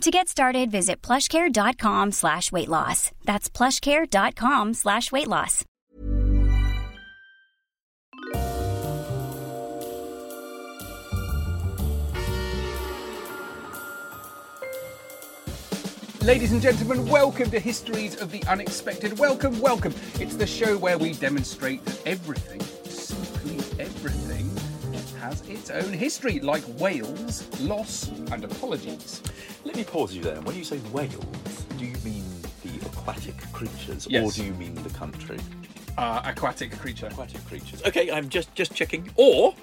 To get started, visit plushcare.com slash weight loss. That's plushcare.com slash weight loss. Ladies and gentlemen, welcome to Histories of the Unexpected. Welcome, welcome. It's the show where we demonstrate that everything, simply everything, has its own history, like whales, loss, and apologies. Let me pause you there. When you say whales, do you mean the aquatic creatures, or do you mean the country? Uh, aquatic creature. Aquatic creatures. Okay, I'm just just checking. Or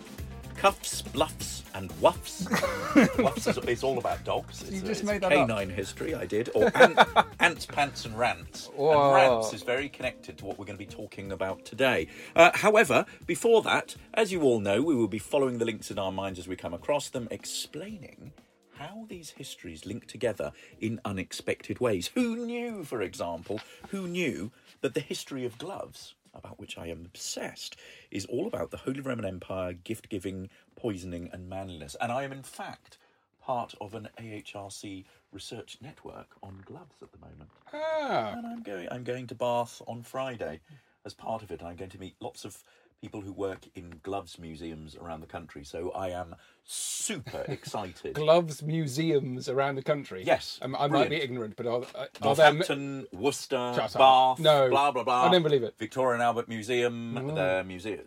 cuffs, bluffs, and wuffs. wuffs is, is all about dogs. It's You just it's made that up. canine history. I did. Or ant, ants, pants, and rants. Whoa. And rants is very connected to what we're going to be talking about today. Uh, however, before that, as you all know, we will be following the links in our minds as we come across them, explaining how these histories link together in unexpected ways. Who knew, for example, who knew that the history of gloves, about which I am obsessed, is all about the Holy Roman Empire, gift giving, poisoning, and manliness? And I am, in fact, part of an AHRC research network on gloves at the moment. Ah, And I'm going I'm going to Bath on Friday as part of it. I'm going to meet lots of people who work in gloves museums around the country. So I am super excited. gloves museums around the country. Yes, Um, I might be ignorant, but are, are there... Northampton, Worcester, Shut. Bath, No, blah blah blah. I don't believe it. Victoria and Albert Museum, Mm. the Museum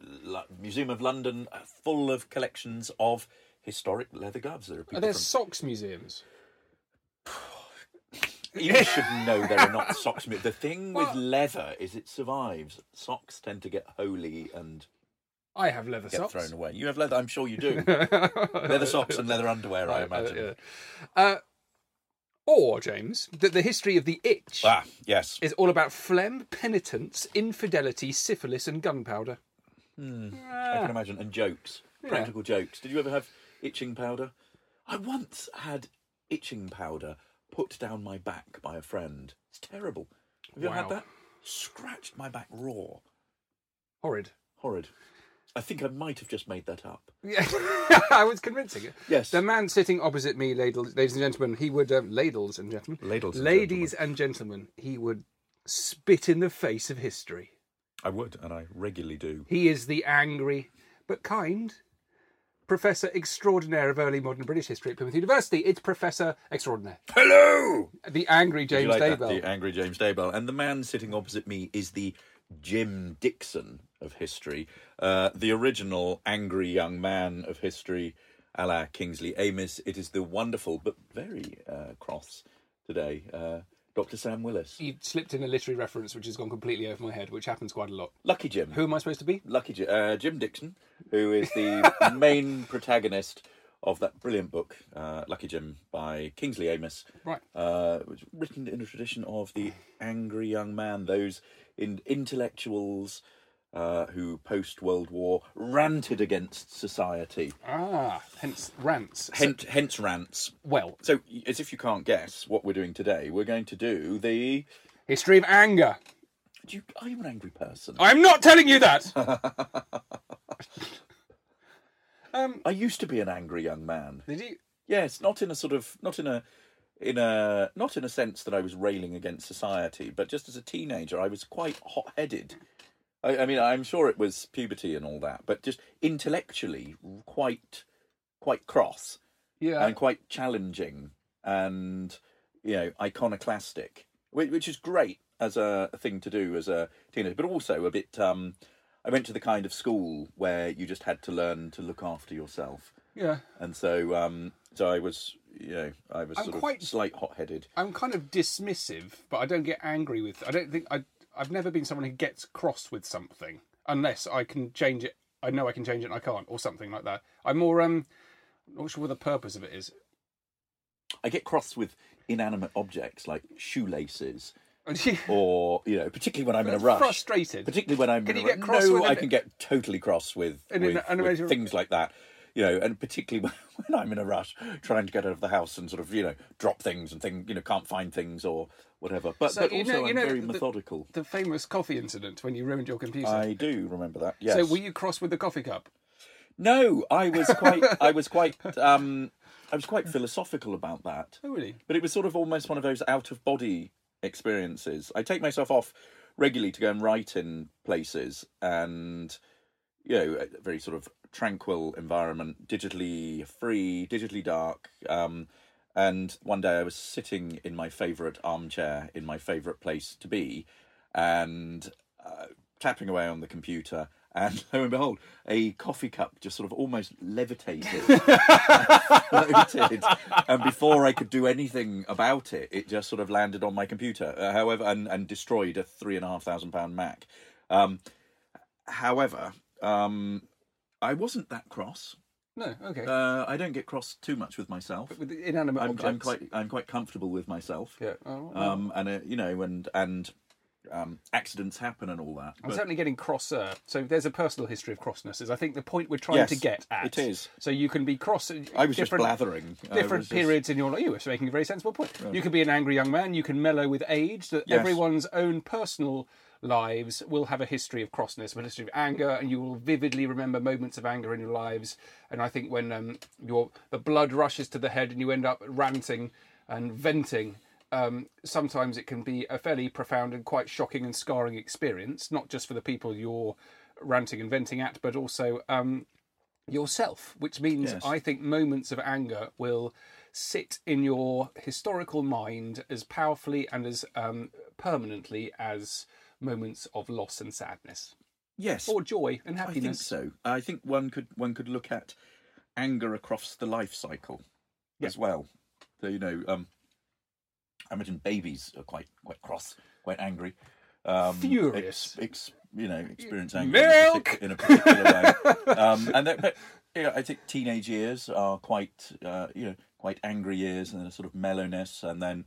Museum of London, uh, full of collections of historic leather gloves. There are people Are there from socks museums? You should know there are not socks. The thing with leather is it survives. Socks tend to get holy and I have leather get socks. thrown away. You have leather, I'm sure you do. leather socks and leather underwear, I Right, uh, imagine. yeah. Uh, or, James, that the history of the itch Ah, yes. is all about phlegm, penitence, infidelity, syphilis, and gunpowder. I can imagine. And jokes, practical jokes. Did you ever have itching powder? I once had itching powder put down my back by a friend. It's terrible. Have you ever had that? Scratched my back raw. Horrid. Horrid. I think I might have just made that up. Yeah, I was convincing it. Yes. The man sitting opposite me, ladles, ladies and gentlemen, he would, um, ladles and gentlemen, Ladles and ladies and gentlemen, he would spit in the face of history. I would, and I regularly do. He is the angry but kind Professor Extraordinaire of Early Modern British History at Plymouth University. It's Professor Extraordinaire. Hello! The angry James like that? Daybell. The angry James Daybell. And the man sitting opposite me is the Jim Dixon of history, uh, the original angry young man of history, a la Kingsley Amis. It is the wonderful but very uh, cross today, uh, Dr. Sam Willis. He slipped in a literary reference which has gone completely over my head, which happens quite a lot. Lucky Jim. Who am I supposed to be? Lucky Jim, uh, Jim Dixon, who is the main protagonist of that brilliant book, uh, Lucky Jim, by Kingsley Amis. Right. Uh, it was written in a tradition of the angry young man, those in intellectuals uh, who post World War ranted against society. Ah, hence rants. So- Hence, hence rants. well, So, as if you can't guess what we're doing today, we're going to do the. history of anger. Do you, are you an angry person? I'm not telling you that. um, I used to be an angry young man. did you? Yes, not in a sort of not in a in a not in a sense that I was railing against society, but just as a teenager, I was quite hot-headed. I, I mean, I'm sure it was puberty and all that, but just intellectually quite quite cross Yeah. and quite challenging and you know iconoclastic, which, which is great as a, thing to do as a teenager, but also a bit. Um, I went to the kind of school where you just had to learn to look after yourself Yeah. and so um so I was you know I was I'm sort quite- of slight hot headed. I'm kind of dismissive, but I don't get angry with. I don't think I. I've never been someone who gets cross with something unless I can change it. I know I can change it and I can't, or something like that. I'm more um, not sure what the purpose of it is. I get cross with inanimate objects like shoelaces or you know, particularly when I'm in a rush. frustrated. Particularly when I'm Can in you a get rush. No, I can get totally cross with, with, with things like that. You know, and particularly when I'm in a rush, trying to get out of the house and sort of you know drop things and thing, you know, can't find things or whatever. But, So, but also know- I'm know very the- methodical. the famous coffee incident when you ruined your computer. I do remember that. Yes. So were you cross with the coffee cup? No, I was quite. I was quite. Um, I was quite philosophical about that. Oh, really? But it was sort of almost one of those out of body experiences. I take myself off regularly to go and write in places, and you know, a very sort of tranquil environment, digitally free, digitally dark. Um, and one day I was sitting in my favourite armchair in my favourite place to be, and uh, tapping away on the computer. And lo and behold, a coffee cup just sort of almost levitated, floated, and before I could do anything about it, it just sort of landed on my computer. Uh, however, and, and destroyed a three and a half thousand pound Mac. Um, however, um, I wasn't that cross. No. Okay. Uh, I don't get cross too much with myself. with the inanimate I'm, objects. I'm quite I'm quite comfortable with myself. Yeah. Oh, well. Um, and uh, you know, and and um, accidents happen and all that. I'm but- certainly getting crosser. So there's a personal history of crossness. Is I think the point we're trying Yes, to get at. it is. So you can be cross. I was just different, blathering. Different was just- periods in your life. You were making a very sensible point. You can be an angry young man. You can mellow with age. That Yes. everyone's own personal lives will have a history of crossness, a history of anger, and you will vividly remember moments of anger in your lives. And I think when um, your the blood rushes to the head and you end up ranting and venting. Um, sometimes it can be a fairly profound and quite shocking and scarring experience, not just for the people you're ranting and venting at, but also um, yourself, which means Yes. I think moments of anger will sit in your historical mind as powerfully and as um, permanently as moments of loss and sadness, Yes, or joy and happiness. I think so. I think one could one could look at anger across the life cycle as well. So you know, um, I imagine babies are quite quite cross, quite angry, um, Furious. Ex, ex, you know, experience anger in a, Milk! in a particular way. Um, and that, but you know, I think teenage years are quite uh, you know quite angry years, and then a sort of mellowness, and then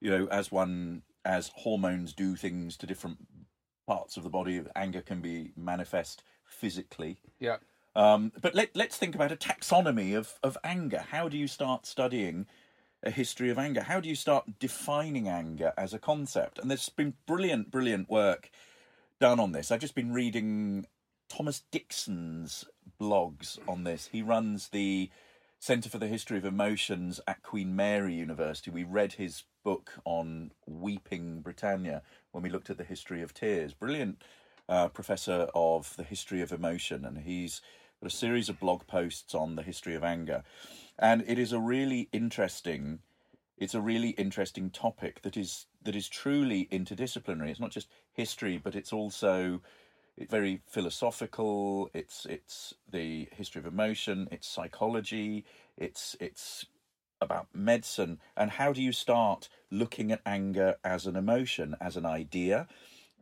you know as one as hormones do things to different parts of the body, anger can be manifest physically. Yeah. Um, but let, let's think about a taxonomy of, of anger. How do you start studying a history of anger? How do you start defining anger as a concept? And there's been brilliant, brilliant work done on this. I've just been reading Thomas Dixon's blogs on this. He runs the Centre for the History of Emotions at Queen Mary University. We read his book on Weeping Britannia when we looked at the history of tears. Brilliant uh, professor of the history of emotion, and he's got a series of blog posts on the history of anger. And it is a really interesting it's a really interesting topic that is that is truly interdisciplinary. It's not just history, but it's also very philosophical. It's it's the history of emotion. It's psychology. It's it's about medicine and how do you start looking at anger as an emotion, as an idea,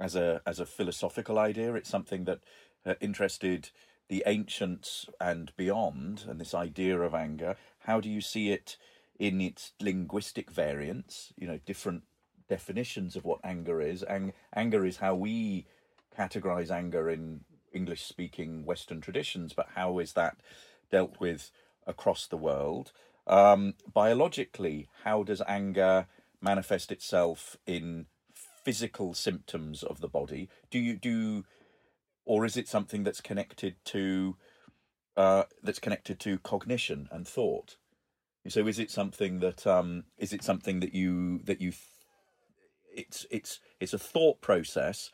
as a as a philosophical idea. It's something that uh, interested the ancients and beyond, and this idea of anger. How do you see it in its linguistic variants? You know, different definitions of what anger is. Ang- anger is how we categorize anger in English speaking Western traditions, but how is that dealt with across the world? Um, biologically, how does anger manifest itself in physical symptoms of the body? Do you do, or is it something that's connected to uh, that's connected to cognition and thought? So, is it something that um, is it something that you that you it's it's it's a thought process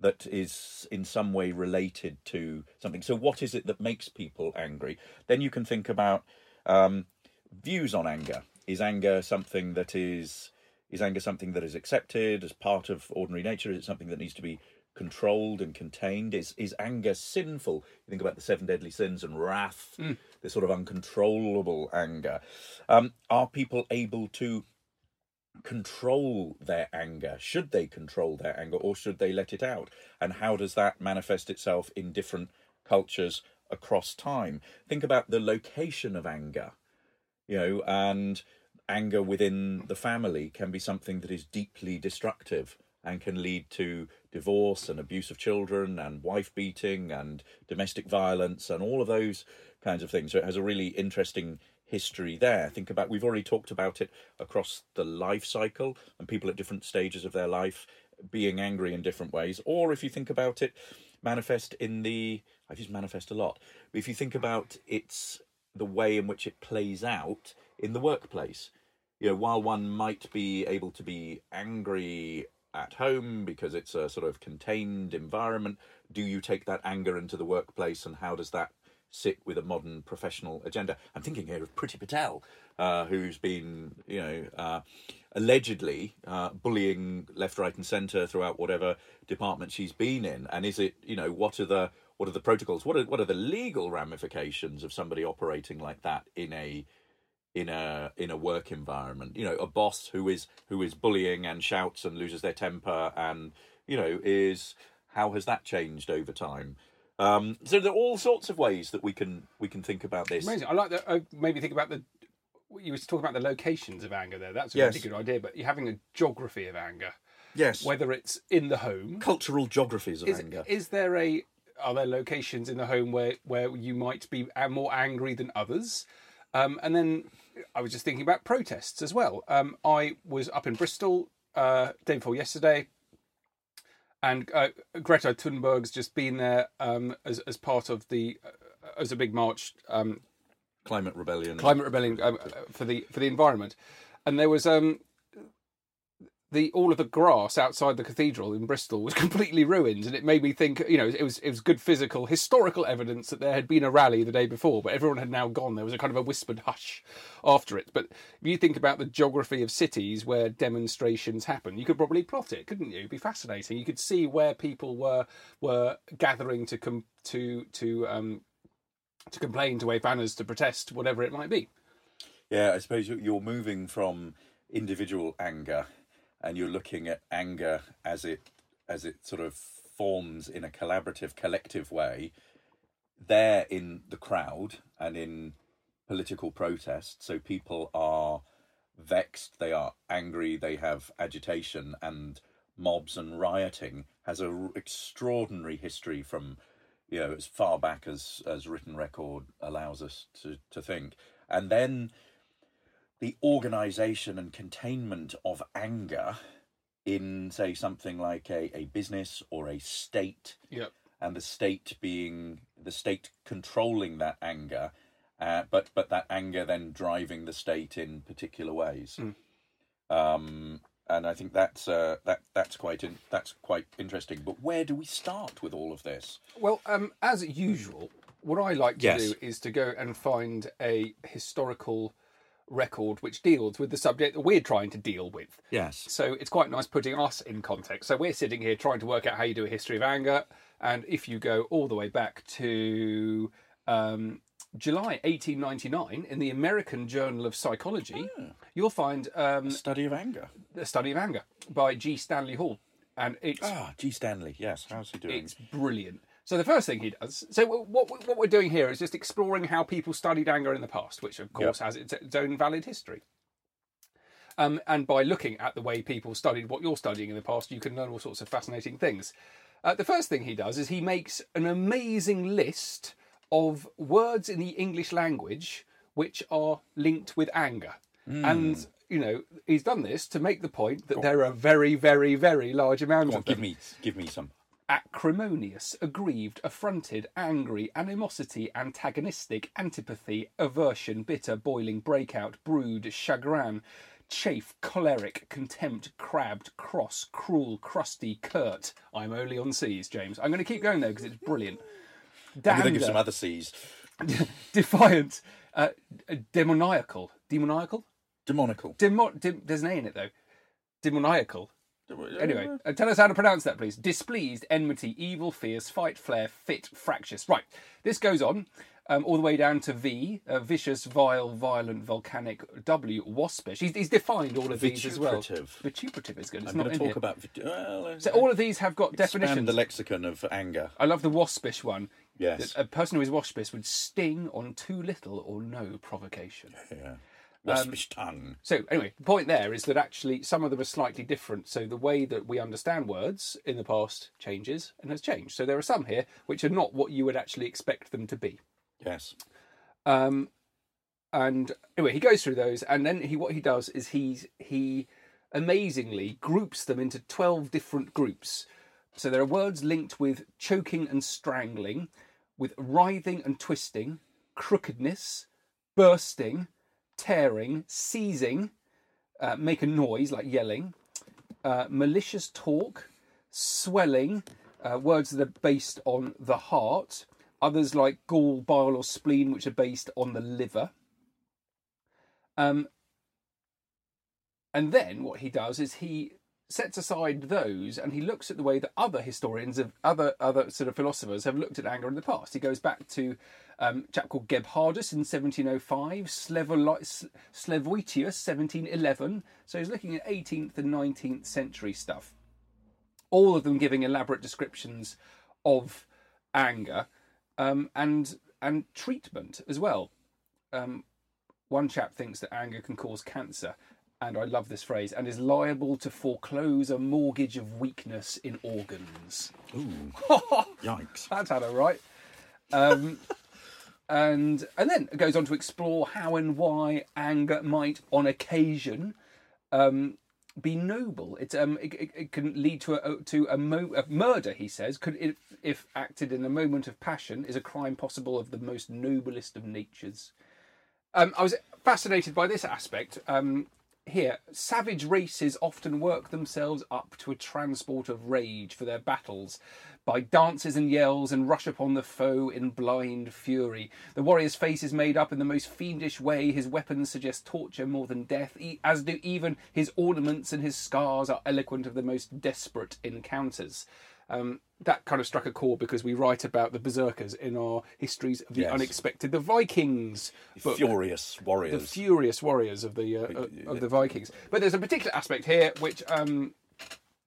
that is in some way related to something. So, what is it that makes people angry? Then you can think about um, views on anger. Is anger something that is is anger something that is accepted as part of ordinary nature? Is it something that needs to be controlled and contained? Is is anger sinful? You think about the seven deadly sins and wrath, this sort of uncontrollable anger. Um, are people able to control their anger? Should they control their anger or should they let it out? And how does that manifest itself in different cultures across time? Think about the location of anger, you know, and anger within the family can be something that is deeply destructive and can lead to divorce and abuse of children and wife beating and domestic violence and all of those kinds of things. So it has a really interesting history there. Think about we've already talked about it across the life cycle and people at different stages of their life being angry in different ways. Or if you think about it, manifest in the I've used manifest a lot. If you think about its the way in which it plays out in the workplace. You know, while one might be able to be angry at home because it's a sort of contained environment, do you take that anger into the workplace and how does that sit with a modern professional agenda? I'm thinking here of Priti Patel, uh, who's been, you know, uh, allegedly uh, bullying left, right, and centre throughout whatever department she's been in. And is it, you know, what are the what are the protocols? What are what are the legal ramifications of somebody operating like that in a in a in a work environment? You know, a boss who is who is bullying and shouts and loses their temper and you know is how has that changed over time? Um, so there are all sorts of ways that we can we can think about this. Amazing. I like that. Uh, maybe think about the. You were talking about the locations of anger there. That's a Yes. really good idea. But you're having a geography of anger, Yes, whether it's in the home. cultural geographies of Is, anger. is there a are there locations in the home where where you might be more angry than others? Um, and then I was just thinking about protests as well. Um, I was up in Bristol uh, day before yesterday, and uh, Greta Thunberg's just been there um, as as part of the uh, as a big march um, Climate rebellion. climate rebellion um, uh, for the for the environment, and there was um the all of the grass outside the cathedral in Bristol was completely ruined, and it made me think. You know, it was it was good physical historical evidence that there had been a rally the day before, but everyone had now gone. There was a kind of a whispered hush after it. But if you think about the geography of cities where demonstrations happen, you could probably plot it, couldn't you? It'd be fascinating. You could see where people were were gathering to come to to um to complain, to wave banners, to protest, whatever it might be. Yeah, I suppose you- you're moving from individual anger, and you're looking at anger as it as it sort of forms in a collaborative, collective way. There in the crowd and in political protest, so people are vexed, they are angry, they have agitation, and mobs and rioting has a r- extraordinary history from you know as far back as as written record allows us to to think, and then the organization and containment of anger in say something like a, a business or a state. Yep. and the state being the state controlling that anger uh, but but that anger then driving the state in particular ways. Um, and I think that's uh, that that's quite in, that's quite interesting. But where do we start with all of this? Well, um, as usual, what I like to Yes. do is to go and find a historical record which deals with the subject that we're trying to deal with. yes. So it's quite nice putting us in context. So we're sitting here trying to work out how you do a history of anger, and if you go all the way back to um, July 1899 in the American Journal of Psychology, you'll find um, study of anger. The study of anger by G. Stanley Hall, and it's ah G. Stanley. Yes. How's he doing? It's brilliant. So the first thing he does. So what what we're doing here is just exploring how people studied anger in the past, which of course has its, own valid history. Um, and by looking at the way people studied what you're studying in the past, you can learn all sorts of fascinating things. Uh, the first thing he does is he makes an amazing list of words in the English language which are linked with anger. And, you know, he's done this to make the point that there are very, very, very large amounts on, of them give me give me some acrimonious, aggrieved, affronted, angry, animosity, antagonistic, antipathy, aversion, bitter, boiling, breakout, brood, chagrin, chafe, choleric, contempt, crabbed, cross, cruel, crusty, curt. I'm only on C's, James. I'm going to keep going though because it's brilliant. I'm going to think of some other C's defiant, uh, demoniacal, demoniacal, demonical Demo- there's an A in it though. Demoniacal. Anyway, uh, tell us how to pronounce that, please. Displeased, enmity, evil, fierce, fight, flare, fit, fractious. Right, this goes on um, all the way down to V, uh, vicious, vile, violent, volcanic. W, waspish. He's, he's defined all of these as well. Vituperative. Vituperative is good. It's I'm going to talk here. about vit- well, So all of these have got expand definitions. the lexicon of anger. I love the waspish one. Yes. A person who is waspish would sting on too little or no provocation. Yeah. Waspish tongue. So anyway, the point there is that actually some of them are slightly different. So the way that we understand words in the past changes and has changed. So there are some here which are not what you would actually expect them to be. Yes. Um, and anyway, he goes through those, and then he what he does is he he amazingly groups them into twelve different groups. So there are words linked with choking and strangling, with writhing and twisting, crookedness, bursting, tearing, seizing, uh, make a noise like yelling, uh, malicious talk, swelling, uh, words that are based on the heart, others like gall, bile, or spleen, which are based on the liver. Um, and then what he does is he sets aside those and he looks at the way that other historians of other other sort of philosophers have looked at anger in the past. He goes back to um, a chap called Gebhardus in 1705, Slevoli- Slevoitius 1711. So he's looking at 18th and 19th century stuff. All of them giving elaborate descriptions of anger um, and and treatment as well. Um, one chap thinks that anger can cause cancer, and I love this phrase, and is liable to foreclose a mortgage of weakness in organs. Ooh. Yikes. That's had it right. Um, and and then it goes on to explore how and why anger might, on occasion, um, be noble. It's um, it, it, it can lead to a to a, mo- a murder. He says, could if, if acted in a moment of passion, is a crime possible of the most noblest of natures. Um, I was fascinated by this aspect. Um, here, savage races often work themselves up to a transport of rage for their battles by dances and yells and rush upon the foe in blind fury. The warrior's face is made up in the most fiendish way. His weapons suggest torture more than death, as do even his ornaments and his scars are eloquent of the most desperate encounters. Um, that kind of struck a chord because we write about the berserkers in our histories of the Yes. unexpected, the Vikings Furious warriors, the furious warriors of the uh, of the Vikings. But there's a particular aspect here which um,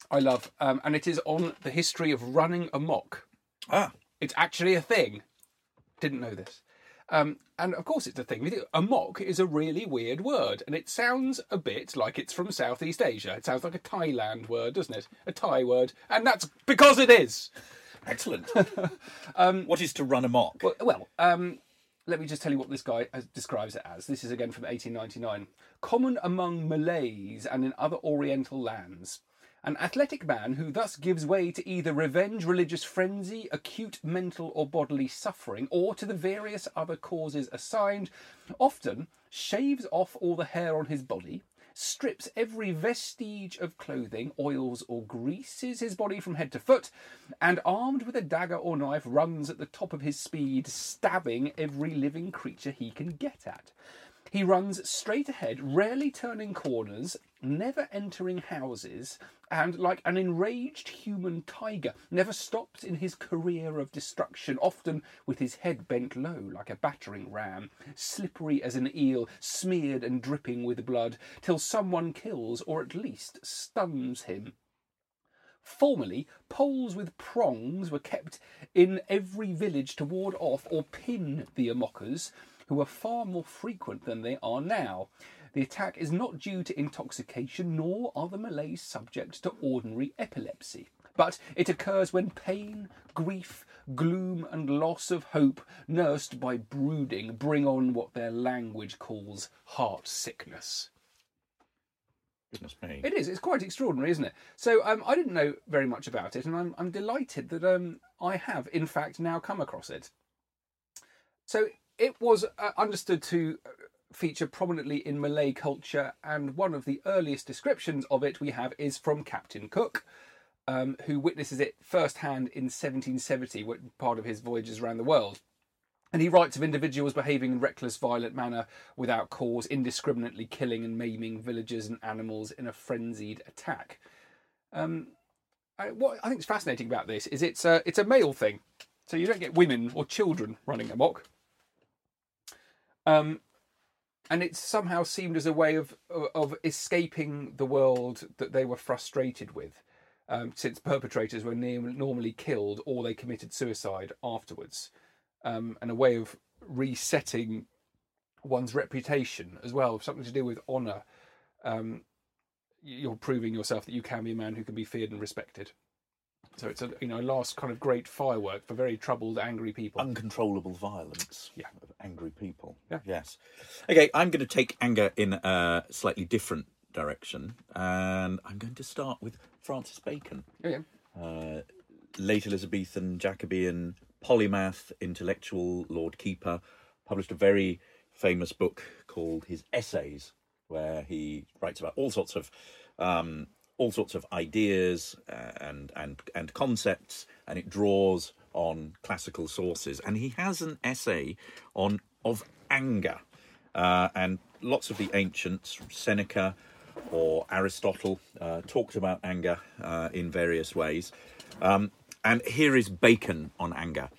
I love, um, and it is on the history of running amok. ah, It's actually a thing. Didn't know this. Um, and of course, it's a thing. Amok is a really weird word, and it sounds a bit like it's from Southeast Asia. It sounds like a Thailand word, doesn't it? A Thai word, and that's because it is. excellent. what is to run amok? Well, well um, let me just tell you what this guy has, describes it as. This is again from 1899. Common among Malays and in other Oriental lands. An athletic man who thus gives way to either revenge, religious frenzy, acute mental or bodily suffering, or to the various other causes assigned, often shaves off all the hair on his body, strips every vestige of clothing, oils or greases his body from head to foot, and armed with a dagger or knife runs at the top of his speed, stabbing every living creature he can get at. He runs straight ahead, rarely turning corners, never entering houses, and like an enraged human tiger, never stops in his career of destruction, often with his head bent low like a battering ram, slippery as an eel, smeared and dripping with blood, till someone kills or at least stuns him. Formerly, poles with prongs were kept in every village to ward off or pin the amokers, who are far more frequent than they are now. The attack is not due to intoxication, nor are the Malays subject to ordinary epilepsy. But it occurs when pain, grief, gloom, and loss of hope, nursed by brooding, bring on what their language calls heart sickness. Goodness me. It is. It's quite extraordinary, isn't it? So um, I didn't know very much about it, and I'm, I'm delighted that um, I have, in fact, now come across it. So it was uh, understood to uh, feature prominently in Malay culture, and one of the earliest descriptions of it we have is from Captain Cook, um, who witnesses it firsthand in 1770, part of his voyages around the world. And he writes of individuals behaving in reckless, violent manner without cause, indiscriminately killing and maiming villagers and animals in a frenzied attack. Um, I, what I think is fascinating about this is it's a it's a male thing, so you don't get women or children running amok. Um, and it somehow seemed as a way of of escaping the world that they were frustrated with, um, since perpetrators were near, normally killed or they committed suicide afterwards um, and a way of resetting one's reputation as well, something to do with honour. Um, you're proving yourself that you can be a man who can be feared and respected. So it's a you know last kind of great firework for very troubled, angry people. Uncontrollable violence Yeah. of angry people. Yeah. Yes. Okay, I'm going to take anger in a slightly different direction, and I'm going to start with Francis Bacon. yeah, yeah. uh, late Elizabethan, Jacobean, polymath, intellectual, Lord Keeper, published a very famous book called his Essays, where he writes about all sorts of um, all sorts of ideas uh, and and and concepts, and it draws on classical sources. And he has an essay on of anger, uh, and lots of the ancients, Seneca or Aristotle, uh, talked about anger uh, in various ways. Um, and here is Bacon on anger.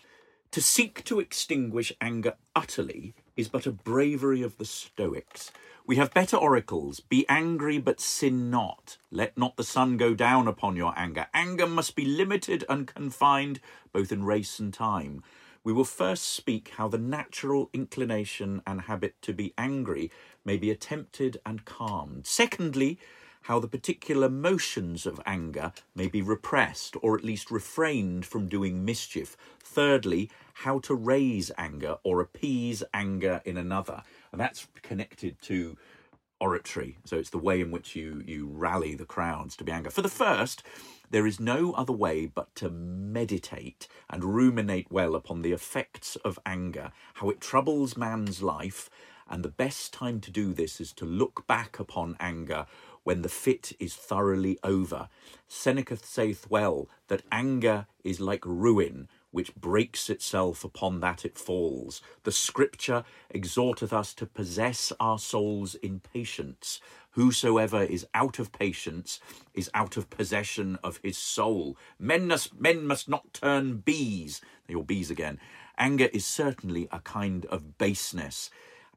To seek to extinguish anger utterly is but a bravery of the Stoics. We have better oracles. Be angry, but sin not. Let not the sun go down upon your anger. Anger must be limited and confined, both in race and time. We will first speak how the natural inclination and habit to be angry may be attempted and calmed. Secondly, how the particular motions of anger may be repressed or at least refrained from doing mischief. Thirdly, how to raise anger or appease anger in another. And that's connected to oratory. So it's the way in which you, you rally the crowds to be angry. For the first, there is no other way but to meditate and ruminate well upon the effects of anger, how it troubles man's life. And the best time to do this is to look back upon anger when the fit is thoroughly over. Seneca saith well that anger is like ruin which breaks itself upon that it falls. The scripture exhorteth us to possess our souls in patience. Whosoever is out of patience is out of possession of his soul. Men must, men must not turn bees. Your bees again. Anger is certainly a kind of baseness,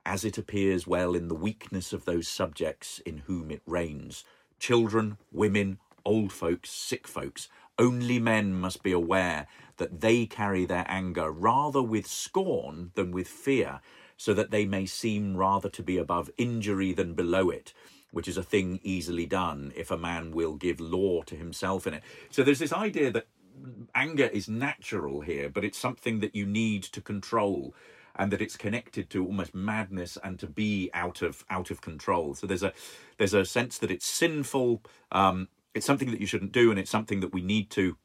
as it appears well in the weakness of those subjects in whom it reigns. Children, women, old folks, sick folks, only men must be aware that they carry their anger rather with scorn than with fear, so that they may seem rather to be above injury than below it, which is a thing easily done if a man will give law to himself in it. So there's this idea that anger is natural here, but it's something that you need to control and that it's connected to almost madness and to be out of out of control. So there's a there's a sense that it's sinful, um, it's something that you shouldn't do, and it's something that we need to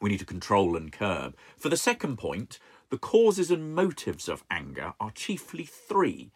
we need to control and curb. For the second point, the causes and motives of anger are chiefly three.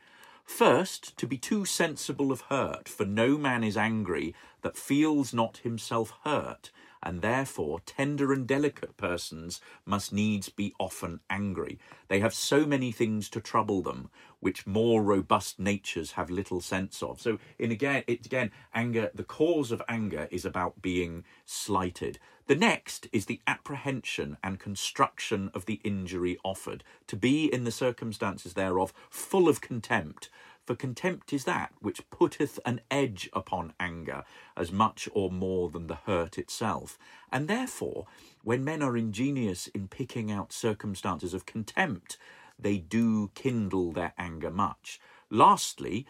First, to be too sensible of hurt, for no man is angry that feels not himself hurt, and therefore tender and delicate persons must needs be often angry. They have so many things to trouble them, which more robust natures have little sense of. So, in again, it again, anger. The cause of anger is about being slighted. The next is the apprehension and construction of the injury offered, to be in the circumstances thereof full of contempt. For contempt is that which putteth an edge upon anger, as much or more than the hurt itself. And therefore, when men are ingenious in picking out circumstances of contempt, they do kindle their anger much. Lastly,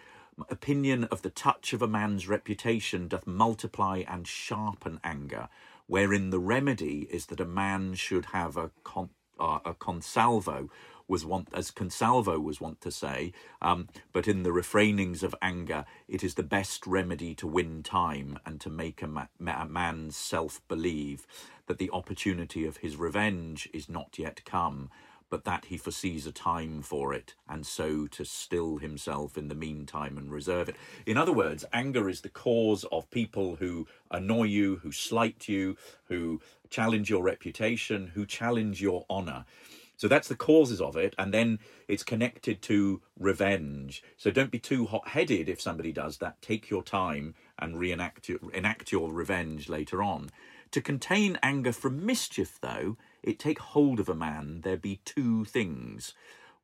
opinion of the touch of a man's reputation doth multiply and sharpen anger, wherein the remedy is that a man should have a con- uh, a consalvo was want, as consalvo was wont to say um, but in the refrainings of anger it is the best remedy to win time and to make a, ma- a man's self believe that the opportunity of his revenge is not yet come but that he foresees a time for it, and so to still himself in the meantime and reserve it. In other words, anger is the cause of people who annoy you, who slight you, who challenge your reputation, who challenge your honour. So that's the causes of it, and then it's connected to revenge. So don't be too hot-headed if somebody does that. Take your time and reenact your, enact your revenge later on. To contain anger from mischief, though, it take hold of a man there be two things,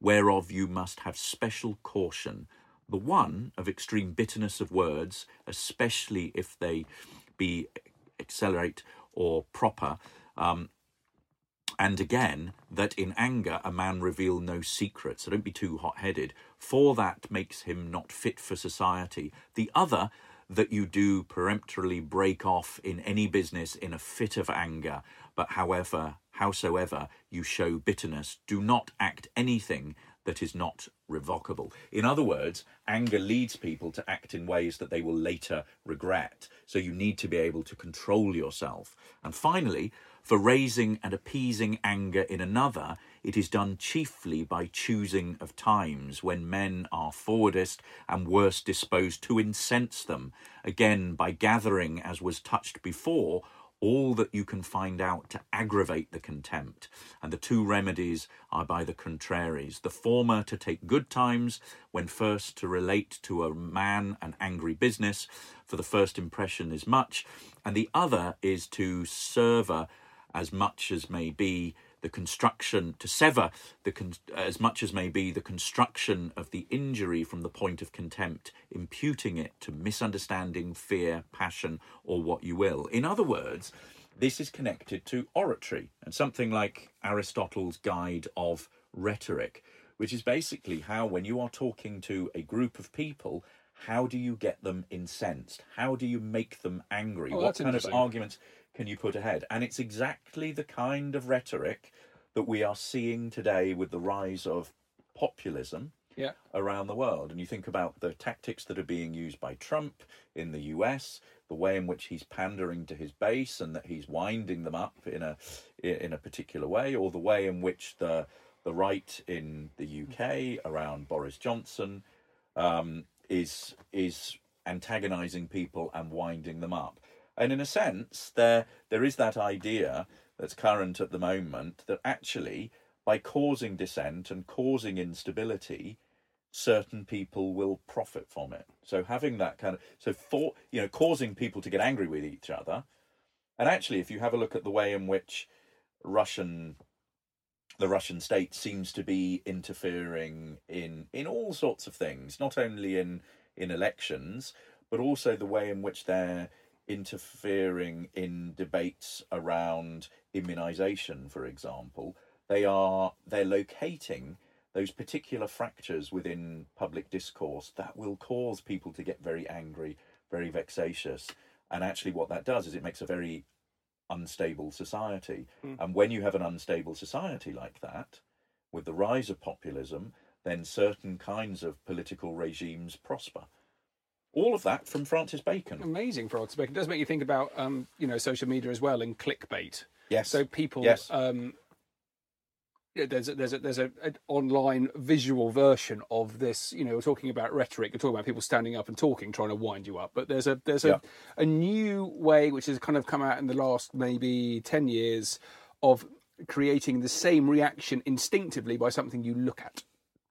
whereof you must have special caution. The one of extreme bitterness of words, especially if they be accelerate or proper, um, and again, that in anger a man reveal no secret, so don't be too hot headed, for that makes him not fit for society. The other, that you do peremptorily break off in any business in a fit of anger, but however, howsoever you show bitterness, do not act anything that is not revocable. In other words, anger leads people to act in ways that they will later regret. So you need to be able to control yourself. And finally, for raising and appeasing anger in another, it is done chiefly by choosing of times when men are forwardest and worst disposed to incense them, again by gathering, as was touched before, all that you can find out to aggravate the contempt. And the two remedies are by the contraries. The former to take good times, when first to relate to a man an angry business, for the first impression is much, and the other is to serve as much as may be the construction to sever the con- as much as may be the construction of the injury from the point of contempt imputing it to misunderstanding fear passion or what you will. In other words this is connected to oratory and something like aristotle's guide of rhetoric which is basically how when you are talking to a group of people how do you get them incensed? How do you make them angry? Oh, what kind of arguments can you put ahead? And it's exactly the kind of rhetoric that we are seeing today with the rise of populism Yeah. around the world. And you think about the tactics that are being used by Trump in the US, the way in which he's pandering to his base and that he's winding them up in a in a particular way, or the way in which the the right in the UK around Boris Johnson um, is is antagonizing people and winding them up. And in a sense, there there is that idea that's current at the moment that actually, by causing dissent and causing instability, certain people will profit from it. So having that kind of so for you know causing people to get angry with each other, and actually, if you have a look at the way in which Russian the Russian state seems to be interfering in in all sorts of things, not only in in elections, but also the way in which they're interfering in debates around immunization, for example. They are they're locating those particular fractures within public discourse that will cause people to get very angry, very vexatious. And actually, what that does is it makes a very unstable society. Hmm. And when you have an unstable society like that, with the rise of populism, then certain kinds of political regimes prosper. All of that from Francis Bacon. Amazing for Oxford. It does make you think about, um, you know, social media as well and clickbait. Yes. So people, Yes. um, yeah, there's a, there's a, there's a, an online visual version of this. You know, we're talking about rhetoric. We're talking about people standing up and talking, trying to wind you up. But there's a there's a, Yeah. a new way which has kind of come out in the last maybe ten years of creating the same reaction instinctively by something you look at,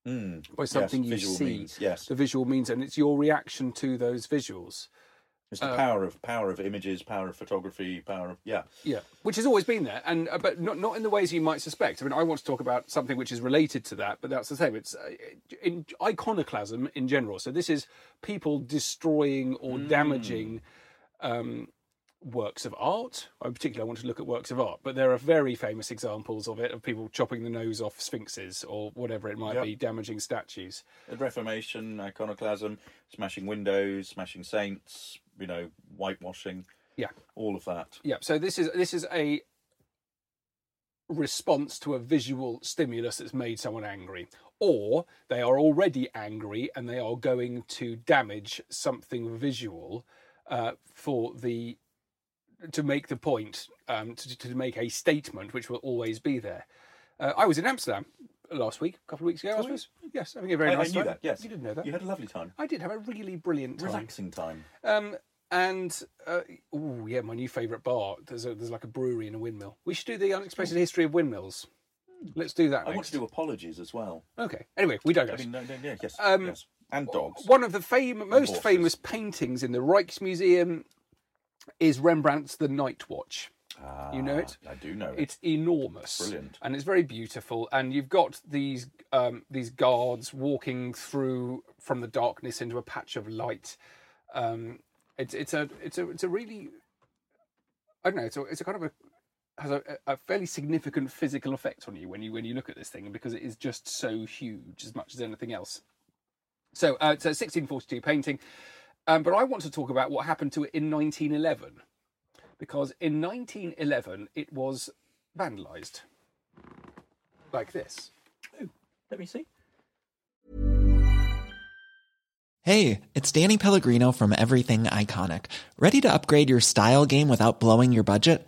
Mm, by something you see. means, yes. The visual means, and it's your reaction to those visuals. It's the power of power of images, power of photography, power of yeah. Yeah, which has always been there, and uh, but not not in the ways you might suspect. I mean, I want to talk about something which is related to that, but that's the same. It's uh, in iconoclasm in general. So this is people destroying or damaging um, works of art. I particularly want to look at works of art, but there are very famous examples of it of people chopping the nose off sphinxes or whatever it might Yep. be, damaging statues. The Reformation, iconoclasm, smashing windows, smashing saints, you know, whitewashing, Yeah, all of that. Yeah, so this is this is a response to a visual stimulus that's made someone angry, or they are already angry and they are going to damage something visual uh, for the to make the point um, to, to make a statement which will always be there. Uh, I was in Amsterdam last week, a couple of weeks ago. I suppose. Yes, having a very I, nice I knew time. that. Yes, you didn't know that. You had a lovely time, I did have a really brilliant time. relaxing time. Um, and uh, oh yeah, my new favourite bar. There's a, there's like a brewery and a windmill. We should do the unexpected history of windmills. Let's do that. I want to do apologies as well. Okay. Anyway, we I digress. mean, no, no, yeah, yes, Um, yes, and dogs. One of the fam- most horses. famous paintings in the Rijksmuseum is Rembrandt's The Night Watch. you know it? Ah, I do know it. It's enormous, Brilliant. and it's very beautiful. And you've got these um, these guards walking through from the darkness into a patch of light. Um, it's it's a it's a it's a really I don't know. It's a it's a kind of a has a, a fairly significant physical effect on you when you when you look at this thing because it is just so huge as much as anything else. So uh, it's a 1642 painting, um, but I want to talk about what happened to it in 1911 because in 1911 it was vandalised like this. Oh, let me see. Hey, it's Danny Pellegrino from Everything Iconic. Ready to upgrade your style game without blowing your budget?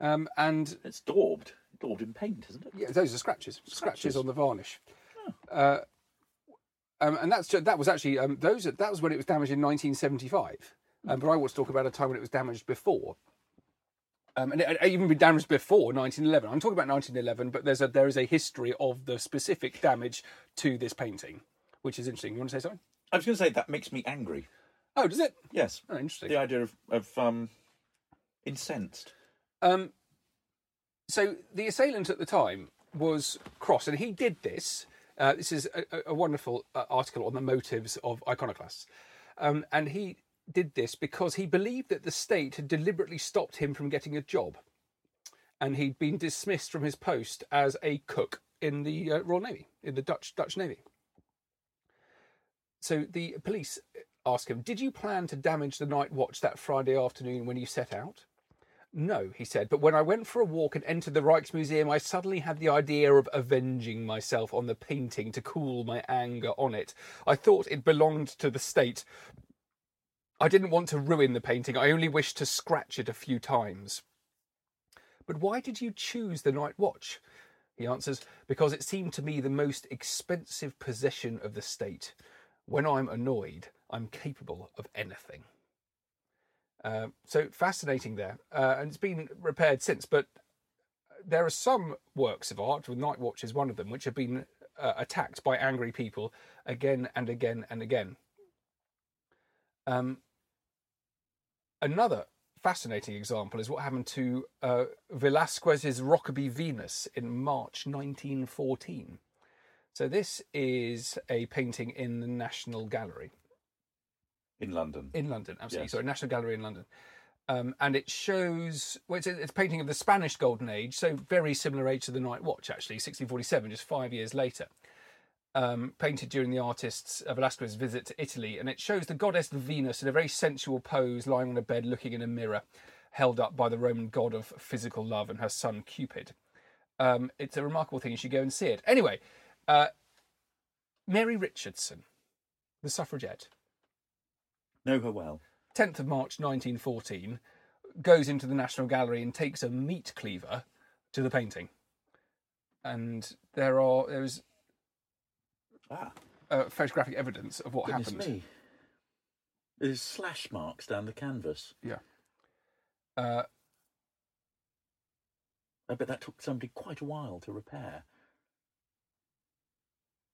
Um, and it's daubed. Daubed in paint, isn't it? Yeah, those are scratches. Scratches, Scratches. on the varnish. Uh, um, and that's that was actually um, those. That was when it was damaged in 1975. Um, but I want to talk about a time when it was damaged before. Um, and it had even been damaged before 1911. I'm talking about 1911, but there's a there is a history of the specific damage to this painting, which is interesting. You want to say something? I was going to say that makes me angry. Oh, does it? Yes, Oh, interesting. the idea of, of um, incensed. Um, so the assailant at the time was Cross, and he did this. Uh, this is a, a- wonderful uh, article on the motives of iconoclasts, um, and he did this because he believed that the state had deliberately stopped him from getting a job, and he'd been dismissed from his post as a cook in the uh, Royal Navy, in the Dutch Dutch Navy. So the police ask him, "Did you plan to damage the night watch that Friday afternoon when you set out?" No, he said, but when I went for a walk and entered the Rijksmuseum, I suddenly had the idea of avenging myself on the painting to cool my anger on it. I thought it belonged to the state. I didn't want to ruin the painting, I only wished to scratch it a few times. But why did you choose the night watch? He answers, because it seemed to me the most expensive possession of the state. When I'm annoyed, I'm capable of anything. Uh, so fascinating there, uh, and it's been repaired since. But there are some works of art, with Night Watch is one of them, which have been uh, attacked by angry people again and again and again. Um, another fascinating example is what happened to uh, Velasquez's Rokeby Venus in March 1914. So this is a painting in the National Gallery in London. in London, absolutely. Yes. Sorry, National Gallery in London. Um, and it shows, well, it's a, it's a painting of the Spanish Golden Age, so very similar age to the Night Watch, actually, 1647, just five years later. Um, painted during the artist's uh, Velasquez's visit to Italy, and it shows the goddess Venus in a very sensual pose, lying on a bed, looking in a mirror, held up by the Roman god of physical love and her son Cupid. Um, it's a remarkable thing. You should go and see it. Anyway, uh, Mary Richardson, the suffragette, Know her well. 10th of March 1914, goes into the National Gallery and takes a meat cleaver to the painting. And there are there is Ah, uh, photographic evidence of what goodness happened. me. There's slash marks down the canvas. Yeah. Uh, I bet that took somebody quite a while to repair.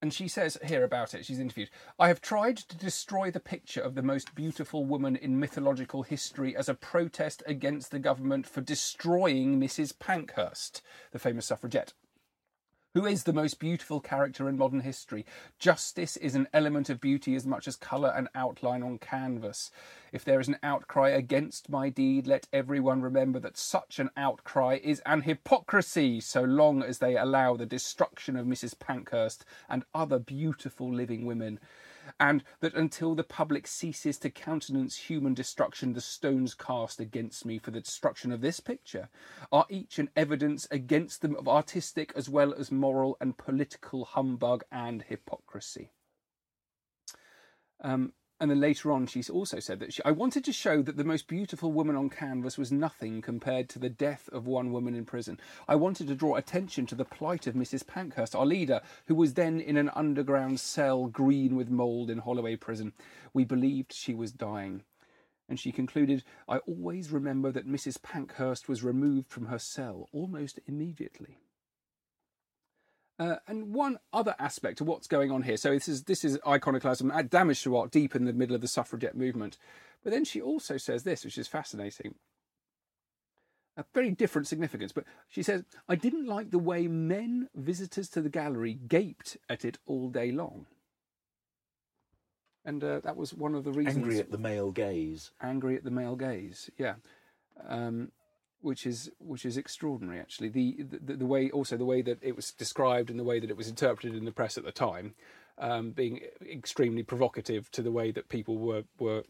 And she says here about it, she's interviewed I have tried to destroy the picture of the most beautiful woman in mythological history as a protest against the government for destroying Mrs. Pankhurst, the famous suffragette. Who is the most beautiful character in modern history? Justice is an element of beauty as much as colour and outline on canvas. If there is an outcry against my deed, let everyone remember that such an outcry is an hypocrisy so long as they allow the destruction of Mrs. Pankhurst and other beautiful living women. And that until the public ceases to countenance human destruction, the stones cast against me for the destruction of this picture are each an evidence against them of artistic as well as moral and political humbug and hypocrisy. Um, and then later on, she also said that she, I wanted to show that the most beautiful woman on canvas was nothing compared to the death of one woman in prison. I wanted to draw attention to the plight of Mrs. Pankhurst, our leader, who was then in an underground cell green with mould in Holloway prison. We believed she was dying. And she concluded, I always remember that Mrs. Pankhurst was removed from her cell almost immediately. Uh, and one other aspect of what's going on here. So this is this is iconoclasm, damage to art, deep in the middle of the suffragette movement. But then she also says this, which is fascinating. A very different significance, but she says, I didn't like the way men visitors to the gallery gaped at it all day long. And uh, that was one of the reasons. Angry at the male gaze. Angry at the male gaze, yeah. Um, which is which is extraordinary actually the, the the way also the way that it was described and the way that it was interpreted in the press at the time um, being extremely provocative to the way that people were were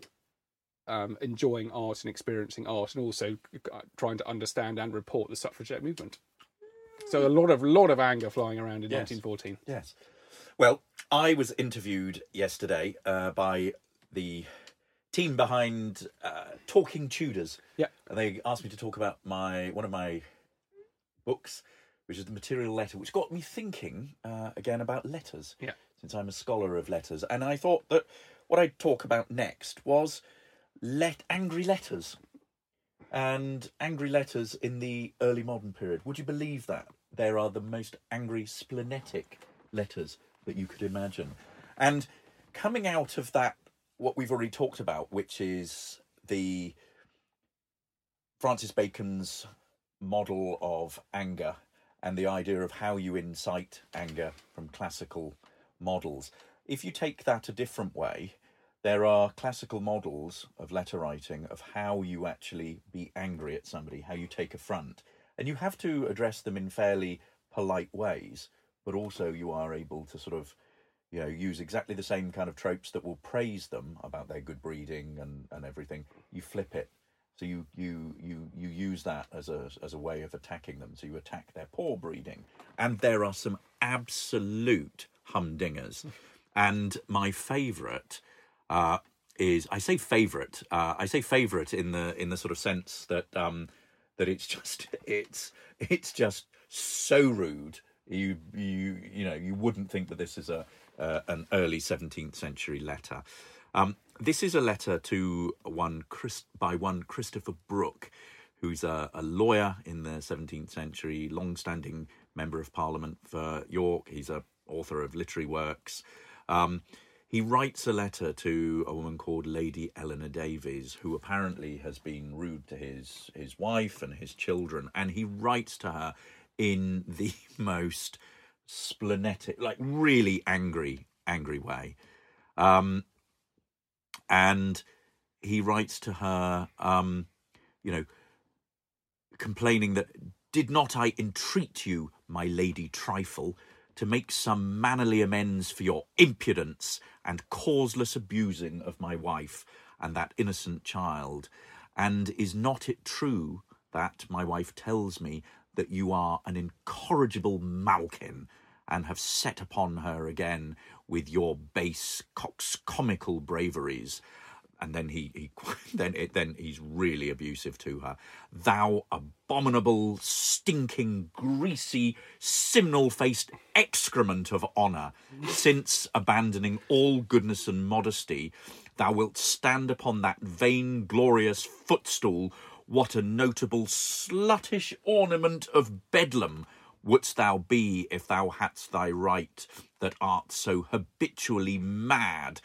um, enjoying art and experiencing art and also trying to understand and report the suffragette movement so a lot of lot of anger flying around in Yes. 1914 Yes. Well, I was interviewed yesterday uh, by the team behind uh, Talking Tudors. Yeah. And they asked me to talk about my one of my books, which is the Material Letter, which got me thinking uh, again about letters. Yeah. Since I'm a scholar of letters, and I thought that what I'd talk about next was let angry letters and angry letters in the early modern period. Would you believe that there are the most angry splenetic letters that you could imagine? And coming out of that, what we've already talked about, which is the Francis Bacon's model of anger and the idea of how you incite anger from classical models. If you take that a different way, there are classical models of letter writing of how you actually be angry at somebody, how you take affront. And you have to address them in fairly polite ways, but also you are able to sort of, you know, use exactly the same kind of tropes that will praise them about their good breeding and, and everything. You flip it. So you, you you you use that as a as a way of attacking them. So you attack their poor breeding. And there are some absolute humdingers. And my favourite uh, is I say favourite. Uh, I say favourite in the in the sort of sense that um, that it's just it's it's just so rude. You you you know you wouldn't think that this is a uh, an early seventeenth century letter. Um, this is a letter to one Chris, by one Christopher Brooke, who's a, a lawyer in the 17th century, long-standing member of Parliament for York. He's a author of literary works. Um, he writes a letter to a woman called Lady Eleanor Davies, who apparently has been rude to his his wife and his children, and he writes to her in the most splenetic, like really angry, angry way. Um, and he writes to her, um, you know, complaining that did not I entreat you, my lady trifle, to make some mannerly amends for your impudence and causeless abusing of my wife and that innocent child? And is not it true that my wife tells me that you are an incorrigible malkin and have set upon her again with your base coxcomical braveries? and then he, he then it, then he's really abusive to her. Thou abominable, stinking, greasy, simnel-faced excrement of honour, since abandoning all goodness and modesty, thou wilt stand upon that vain, glorious footstool. What a notable sluttish ornament of bedlam wouldst thou be if thou hadst thy right that art so habitually mad?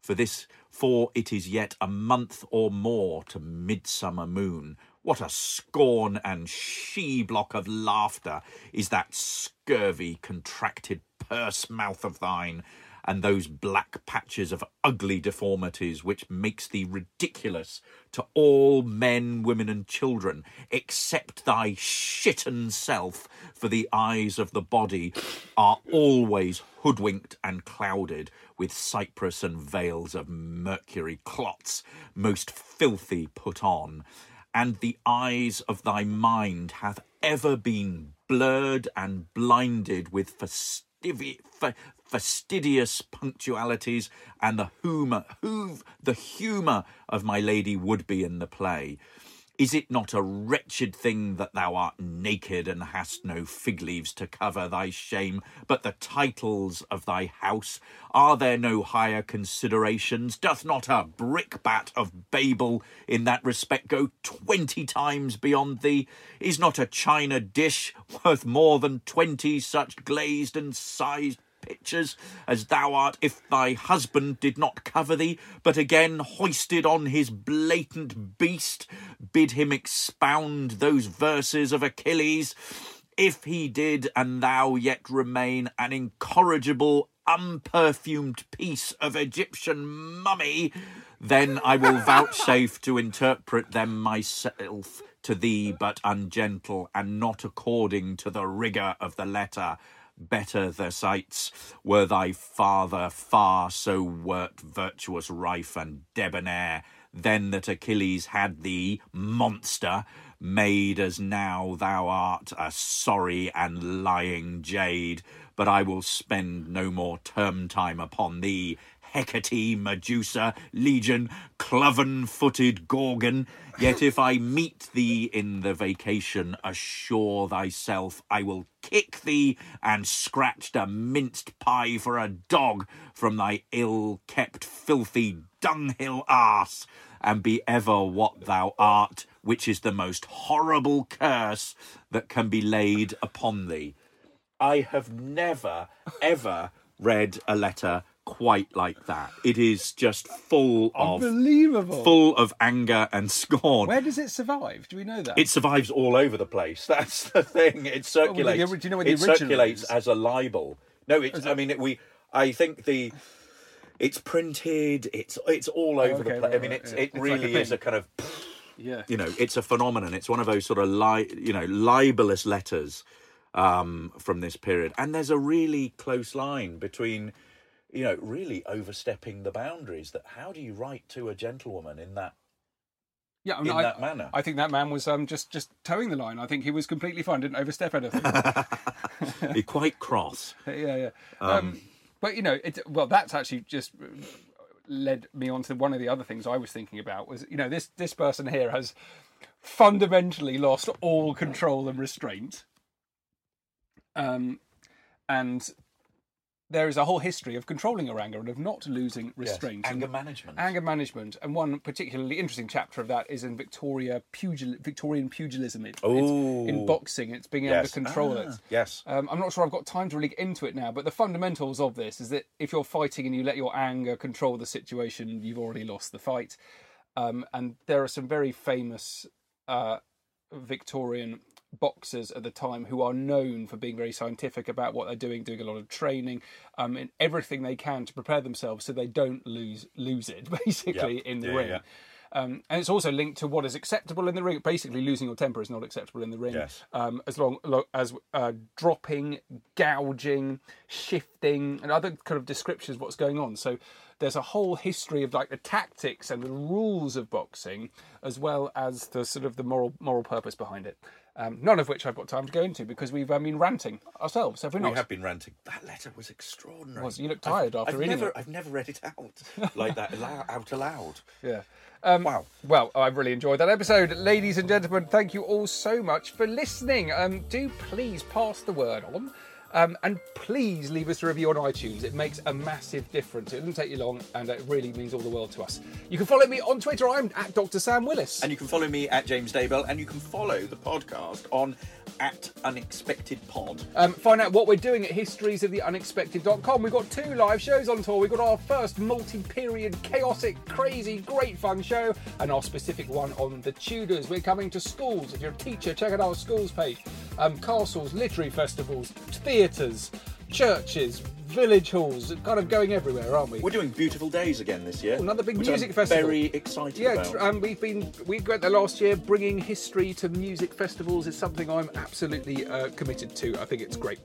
For this for it is yet a month or more to midsummer moon. What a scorn and she block of laughter is that scurvy, contracted purse mouth of thine, and those black patches of ugly deformities which makes thee ridiculous to all men, women, and children, except thy shitten self, for the eyes of the body are always hoodwinked and clouded with cypress and veils of mercury clots, most filthy put on, and the eyes of thy mind hath ever been blurred and blinded with festivi- fa- fastidious punctualities and the humour, who, the humour of my lady would be in the play. Is it not a wretched thing that thou art naked and hast no fig leaves to cover thy shame, but the titles of thy house? Are there no higher considerations? Doth not a brickbat of Babel in that respect go twenty times beyond thee? Is not a china dish worth more than twenty such glazed and sized pictures as thou art if thy husband did not cover thee, but again hoisted on his blatant beast, bid him expound those verses of Achilles. If he did, and thou yet remain an incorrigible, unperfumed piece of Egyptian mummy, then I will vouchsafe to interpret them myself to thee, but ungentle, and not according to the rigour of the letter better the sights. Were thy father far so wert virtuous rife and debonair then that achilles had thee monster made as now thou art a sorry and lying jade. But i will spend no more term time upon thee Hecate, Medusa, Legion, cloven footed Gorgon. Yet if I meet thee in the vacation, assure thyself I will kick thee and scratch a minced pie for a dog from thy ill kept, filthy dunghill ass, and be ever what thou art, which is the most horrible curse that can be laid upon thee. I have never, ever read a letter quite like that. It is just full of Unbelievable. full of anger and scorn. Where does it survive? Do we know that? It survives all over the place. That's the thing. It circulates. do you know where the it original circulates is? as a libel. No, it's. I mean, it, we. I think the. It's printed. It's it's all over okay, the place. right, I mean, it's yeah. it It's like really a is a kind of yeah. you know, it's a phenomenon. It's one of those sort of li- you know, libelous letters um, from this period, and there's a really close line between, you know, really overstepping the boundaries. That how do you write to a gentlewoman in that? Yeah, I mean, in I, that manner. I think that man was um, just just toeing the line. I think he was completely fine, didn't overstep anything. Be quite cross. yeah, yeah. Um, but you know, it, well, that's actually just led me on to one of the other things I was thinking about was you know this this person here has fundamentally lost all control and restraint, um, and there is a whole history of controlling your anger and of not losing restraint. Anger And- management. Anger management, and one particularly interesting chapter of that is in Victoria pugil, Victorian pugilism. It, it's in boxing. It's being able Yes. to control Ah, it. yes. Um, I'm not sure I've got time to really get into it now, but the fundamentals of this is that if you're fighting and you let your anger control the situation, you've already lost the fight. Um, and there are some very famous uh, Victorian boxers at the time who are known for being very scientific about what they're doing, doing a lot of training, um, and everything they can to prepare themselves so they don't lose lose it basically Yeah. in the Yeah, ring. yeah. Um, and it's also linked to what is acceptable in the ring. Basically, losing your temper is not acceptable in the ring. Yes. Um, as long as uh, dropping, gouging, shifting, and other kind of descriptions of what's going on. So there's a whole history of like the tactics and the rules of boxing, as well as the sort of the moral moral purpose behind it. Um, none of which I've got time to go into because we've um, been ranting ourselves, have we not? We have been ranting. That letter was extraordinary. Was. You look tired I've, after I've reading never, it. I've never read it out like that out aloud. Yeah. Um, Wow. Well, I've really enjoyed that episode. Ladies and gentlemen, thank you all so much for listening. Um, do please pass the word on. Um, and please leave us a review on iTunes. It makes a massive difference. It doesn't take you long, and it really means all the world to us. You can follow me on Twitter. I'm at Dr. Sam Willis. And you can follow me at James Daybell, and you can follow the podcast on at Unexpected Pod. Um, find out what we're doing at historiesoftheunexpected.com. We've got two live shows on tour. We've got our first multi period, chaotic, crazy, great fun show, and our specific one on the Tudors. We're coming to schools. If you're a teacher, check out our schools page. Um, castles, literary festivals, theatres, churches, village halls, kind of going everywhere, aren't we? We're doing Beautiful Days again this year. Another big music I'm festival. Very excited Yeah, um, we've been we went there last year. Bringing history to music festivals is something I'm absolutely uh, committed to. I think it's great.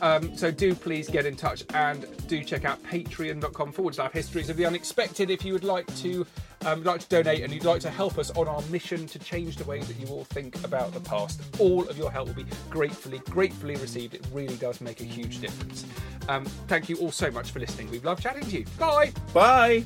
Um, so do please get in touch and do check out patreon.com forward slash histories of the unexpected if you would like to um, like to donate and you'd like to help us on our mission to change the way that you all think about the past. All of your help will be gratefully, gratefully received. It really does make a huge difference. Um, thank you all so much for listening. We've loved chatting to you. Bye. Bye.